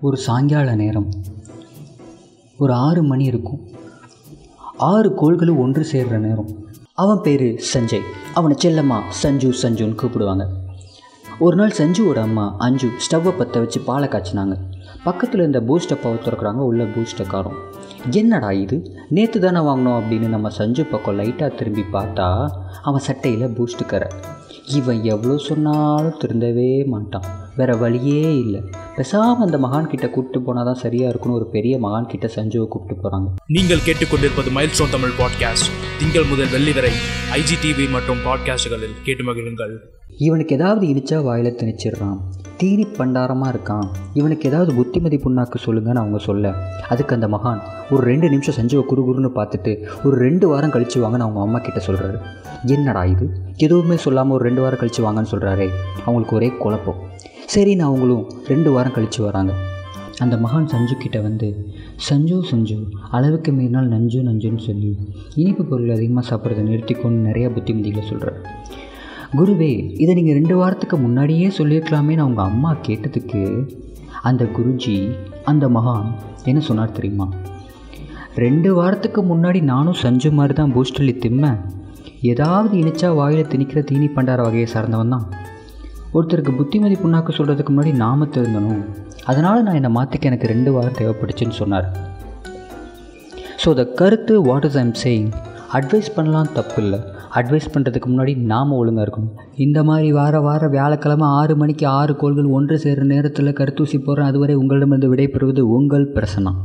ஒரு சாயங்கால நேரம். ஒரு ஆறு மணி இருக்கும். ஆறு கோள்களும் ஒன்று சேர்கிற நேரம். அவன் பேர் சஞ்சய். அவனை செல்லம்மா சஞ்சு சஞ்சுன்னு கூப்பிடுவாங்க. ஒரு நாள் சஞ்சுவோட அம்மா அஞ்சு ஸ்டவ்வை பற்ற வச்சு பாலை காய்ச்சினாங்க. பக்கத்தில் இருந்த பூஸ்டை பவர் திறக்கிறாங்க உள்ள பூஸ்ட்டை காரம் என்னடா இது? நேற்று தானே வாங்கினோம் அப்படின்னு நம்ம சஞ்சு பக்கம் லைட்டாக திரும்பி பார்த்தா அவன் சட்டையில் பூஸ்ட் கரை. இவன் எவ்வளோ சொன்னாலும் திருந்தவே மாட்டான். வேற வழியே இல்லை. பேசாமல் அந்த மகான் கிட்ட கூப்பிட்டு போனால் தான் சரியாக இருக்கும்னு ஒரு பெரிய மகான் கிட்ட சஞ்சுவை கூப்பிட்டு போகிறாங்க நீங்கள் கேட்டுக்கொண்டிருப்பது மைல்ஸ்டோன் தமிழ் பாட்காஸ்ட் திங்கள் முதல் வெள்ளி வரை ஐஜிடிவி மற்றும் பாட்காஸ்டுகளில் கேட்டு மகிழுங்கள். இவனுக்கு ஏதாவது இனிச்சா வாயில் திணிச்சிடுறான். தீனி பண்டாரமாக இருக்கான். இவனுக்கு ஏதாவது புத்திமதி புண்ணாக்கு சொல்லுங்கன்னு அவங்க சொல்ல. அதுக்கு அந்த மகான் ஒரு ரெண்டு நிமிஷம் சஞ்சுவை குறுகுறுன்னு பார்த்துட்டு ஒரு ரெண்டு வாரம் கழிச்சு வாங்கன்னு அவங்க அம்மா கிட்ட சொல்கிறாரு என்னடா இது? எதுவுமே சொல்லாமல் ஒரு ரெண்டு வாரம் கழிச்சு வாங்கன்னு சொல்கிறாரே அவங்களுக்கு ஒரே குழப்பம். சரின்னு அவங்களும் ரெண்டு வாரம் கழித்து வராங்க. அந்த மகான் சஞ்சு கிட்ட வந்து சஞ்சு சஞ்சு அளவுக்கு மீறினால் நஞ்சு நஞ்சுன்னு சொல்லி இனிப்பு பொருள் அதிகமாக சாப்பிட்றத நிறுத்திக்கொண்டு நிறையா புத்திமதிகளை சொல்கிறார் குருவே இதை நீங்கள் ரெண்டு வாரத்துக்கு முன்னாடியே சொல்லியிருக்கலாமேன்னு அவங்க அம்மா கேட்டதுக்கு அந்த குருஜி அந்த மகான் என்ன சொன்னார் தெரியுமா? ரெண்டு வாரத்துக்கு முன்னாடி நானும் சஞ்சு மாதிரி தான் பூஸ்டலி திம்மேன் ஏதாவது இனிச்சா வாயில் திணிக்கிற தீனி பண்டார வகையை சார்ந்தவன் தான். ஒருத்தருக்கு புத்திமதி புண்ணாக்கு சொல்கிறதுக்கு முன்னாடி நாம தெரிந்தனும் அதனால் நான் என்னை மாற்றிக்க எனக்கு ரெண்டு வாரம் தேவைப்பட்டுச்சுன்னு சொன்னார். ஸோ த கருத்து what is I'm saying advice பண்ணலாம் தப்பு இல்லை அட்வைஸ் பண்ணுறதுக்கு முன்னாடி நாம் ஒழுங்காக இருக்கணும். இந்த மாதிரி வார வார வியாழக்கிழமை ஆறு மணிக்கு ஆறு கோள்கள் ஒன்று சேர்கிற நேரத்தில் கருத்தூசி போகிறேன் அதுவரை உங்களிடமிருந்து விடைபெறுவது உங்கள் பிரசனம்